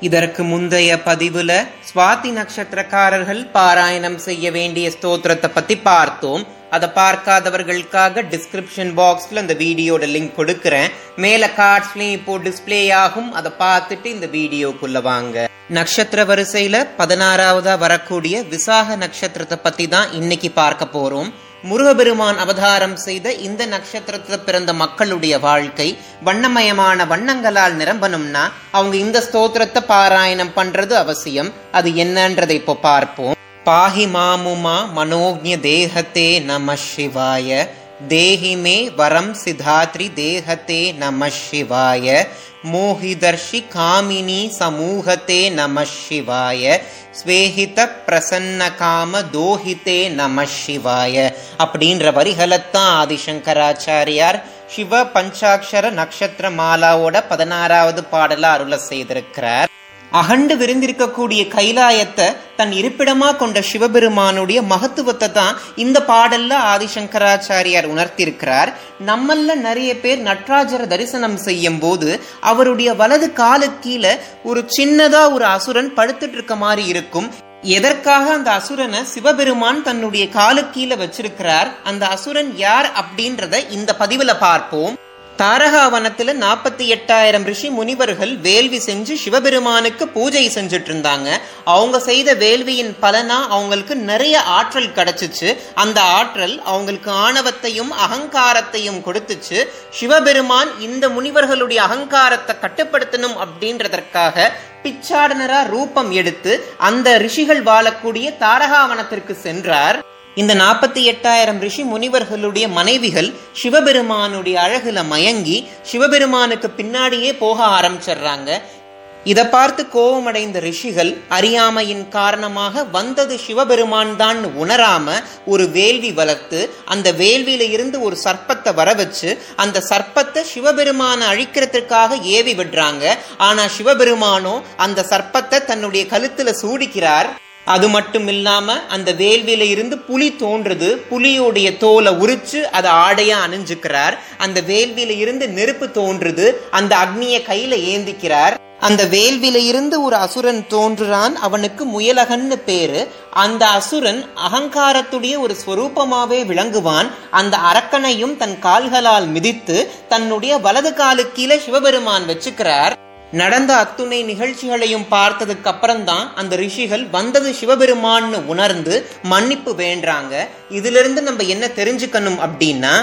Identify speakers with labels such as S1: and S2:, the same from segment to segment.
S1: இதற்கு முந்தைய பதிவுல சுவாதி நட்சத்திரக்காரர்கள் பாராயணம் செய்ய வேண்டிய ஸ்தோத்திரத்தை பத்தி பார்த்தோம். அதை பார்க்காதவர்களுக்காக டிஸ்கிரிப்ஷன் பாக்ஸ்ல அந்த வீடியோட லிங்க் கொடுக்கறேன். மேல கார்ட்ஸ்லயும் இப்போ டிஸ்பிளே ஆகும். அதை பார்த்துட்டு இந்த வீடியோக்குள்ள வாங்க. நட்சத்திர வரிசையில பதினாறாவதா வரக்கூடிய விசாக நட்சத்திரத்தை பத்தி தான் இன்னைக்கு பார்க்க போறோம். முருகபெருமான் அவதாரம் செய்த இந்த நட்சத்திரத்தில் பிறந்த மக்களுடைய வாழ்க்கை வண்ணமயமான வண்ணங்களால் நிரம்பணும்னா அவங்க இந்த ஸ்தோத்திரத்தை பாராயணம் பண்றது அவசியம். அது என்னன்றதை இப்போ பார்ப்போம். பாஹி மாமுமா மனோஜ தேகத்தே நம சிவாய. தேஹி மே வரம் சிதாத்ரி தேகத்தே நம சிவாய. மோஹிதர்ஷி காமினி சமூகத்தே நம சிவாய. ஸ்வேஹித பிரசன்ன காம தோஹிதே நம சிவாய. அப்படின்ற வரிகளைத்தான் ஆதிசங்கராச்சாரியார் சிவ பஞ்சாட்சர நட்சத்திர மாலாவோட பதினாறாவது பாடல அருள செய்திருக்கிறார். அகண்டு விரிந்திருக்கக்கூடிய கைலாயத்தை தன் இருப்பிடமா கொண்ட சிவபெருமானுடைய மகத்துவத்தை தான் இந்த பாடல்ல ஆதிசங்கராச்சாரியார் உணர்த்தியிருக்கிறார். நம்மள நிறைய பேர் நட்ராஜர தரிசனம் செய்யும் போது அவருடைய வலது காலு கீழே ஒரு சின்னதா ஒரு அசுரன் படுத்துட்டு இருக்க மாதிரி இருக்கும். எதற்காக அந்த அசுரனை சிவபெருமான் தன்னுடைய காலு கீழே வச்சிருக்கிறார்? அந்த அசுரன் யார் அப்படின்றத இந்த பதிவுல பார்ப்போம். தாரகாவனத்தில் நாற்பத்தி எட்டாயிரம் ரிஷி முனிவர்கள் வேள்வி செஞ்சு சிவபெருமானுக்கு பூஜை செஞ்சுட்டு இருந்தாங்க அவங்க செய்த வேள்வியின் பலனா அவங்களுக்கு நிறைய ஆற்றல் கிடைச்சிச்சு. அந்த ஆற்றல் அவங்களுக்கு ஆணவத்தையும் அகங்காரத்தையும் கொடுத்துச்சு. சிவபெருமான் இந்த முனிவர்களுடைய அகங்காரத்தை கட்டுப்படுத்தணும் அப்படின்றதற்காக பிச்சாடனரா ரூபம் எடுத்து அந்த ரிஷிகள் வாழக்கூடிய தாரகாவனத்திற்கு சென்றார். இந்த நாற்பத்தி எட்டாயிரம் ரிஷி முனிவர்களுடைய மனைவிகள் சிவபெருமானுடைய அழகுல மயங்கி சிவபெருமானுக்கு பின்னாடியே போக ஆரம்பிச்சிடுறாங்க. இதை பார்த்து கோபமடைந்த ரிஷிகள் அறியாமையின் காரணமாக வந்தது சிவபெருமான் தான் உணராம ஒரு வேள்வி வளர்த்து அந்த வேள்வியில இருந்து ஒரு சர்ப்பத்தை வர வச்சு அந்த சர்ப்பத்தை சிவபெருமான அழிக்கிறதுக்காக ஏவி விடுறாங்க. ஆனா சிவபெருமானோ அந்த சர்ப்பத்தை தன்னுடைய கழுத்துல சூடிக்கிறார். அது மட்டும் இல்லாம அந்த வேள்வியில இருந்து புலி தோன்றுது. புலியோடைய தோலை உரிச்சு அதை ஆடையா அணிஞ்சுக்கிறார். அந்த வேள்வியில இருந்து நெருப்பு தோன்றுது. அந்த அக்னியை கையில ஏந்திக்கிறார். அந்த வேள்வியில இருந்து ஒரு அசுரன் தோன்றுறான். அவனுக்கு முயலகன்னு பேரு. அந்த அசுரன் அகங்காரத்துடைய ஒரு ஸ்வரூபமாவே விளங்குவான். அந்த அரக்கனையும் தன் கால்களால் மிதித்து தன்னுடைய வலது காலு கீழே சிவபெருமான் வச்சுக்கிறார். நடந்த அத்துணை நிகழ்ச்சிகளையும் பார்த்ததுக்கு அப்புறம் தான் அந்த ரிஷிகள் வந்தது சிவபெருமான்னு உணர்ந்து மன்னிப்பு வேண்டாங்க. இதுல இருந்து நம்ம என்ன தெரிஞ்சுக்கணும் அப்படின்னா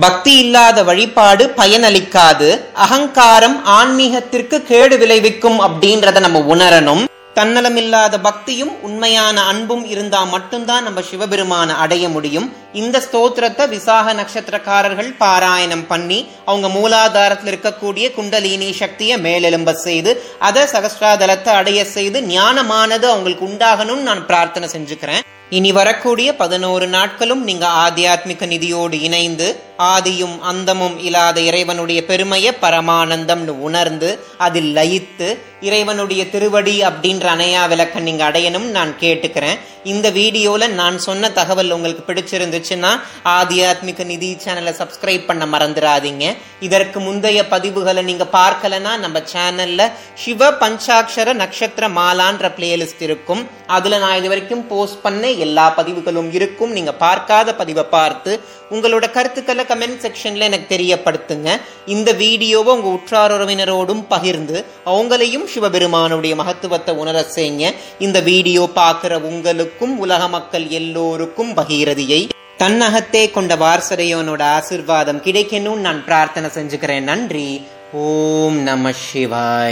S1: பக்தி இல்லாத வழிபாடு பயனளிக்காது அகங்காரம் ஆன்மீகத்திற்கு கேடு விளைவிக்கும் அப்படின்றத நம்ம உணரணும். தன்னலமில்லாத பக்தியும் உண்மையான அன்பும் இருந்தா மட்டும்தான் நம்ம சிவபெருமான அடைய முடியும். இந்த ஸ்தோத்திரத்தை விசாக நட்சத்திரக்காரர்கள் பாராயணம் பண்ணி அவங்க மூலாதாரத்தில் இருக்கக்கூடிய குண்டலினி சக்தியை மேலெலும்ப செய்து அதை சகஸ்ராதலத்தை அடைய செய்து ஞானமானது அவங்களுக்கு உண்டாகணும்னு நான் பிரார்த்தனை செஞ்சுக்கிறேன். இனி வரக்கூடிய பதினோரு நாட்களும் நீங்க ஆத்தியாத்மிக நிதியோடு இணைந்து ஆதியும் அந்தமும் இல்லாத இறைவனுடைய பெருமையை பரமானந்தம்னு உணர்ந்து அதில் லயித்து இறைவனுடைய திருவடி அப்படின்ற அணையா விளக்க நீங்க அடையணும் நான் கேட்டுக்கிறேன். இந்த வீடியோல நான் சொன்ன தகவல் உங்களுக்கு பிடிச்சிருந்துச்சுன்னா ஆத்தியாத்மிக நிதி சேனலை சப்ஸ்கிரைப் பண்ண மறந்துடாதீங்க. இதற்கு முந்தைய பதிவுகளை நீங்க பார்க்கலனா நம்ம சேனல்ல சிவ பஞ்சாட்சர நட்சத்திர மாலான்ற பிளேலிஸ்ட் இருக்கும். அதுல நான் இது வரைக்கும் போஸ்ட் பண்ண எல்லா பதிவுகளும் இருக்கும். நீங்க பார்க்காத பதிவை பார்த்து உங்களோட கருத்துக்களை கமெண்ட் செக்ஷன்ல எனக்கு தெரியப்படுத்துங்க. இந்த வீடியோவை உங்க உற்றார் உறவினரோடும் பகிர்ந்து அவங்களையும் சிவபெருமானுடைய மகத்துவத்தை உணர செய்யுங்க. இந்த வீடியோ பார்க்குற உங்களுக்கும் உலக மக்கள் எல்லோருக்கும் பகீரதியை தன்னகத்தே கொண்ட வாரசரையோனோட ஆசிர்வாதம் கிடைக்கணும்னு நான் பிரார்த்தனை செஞ்சுக்கிறேன். நன்றி. ஓம் நம சிவாய்.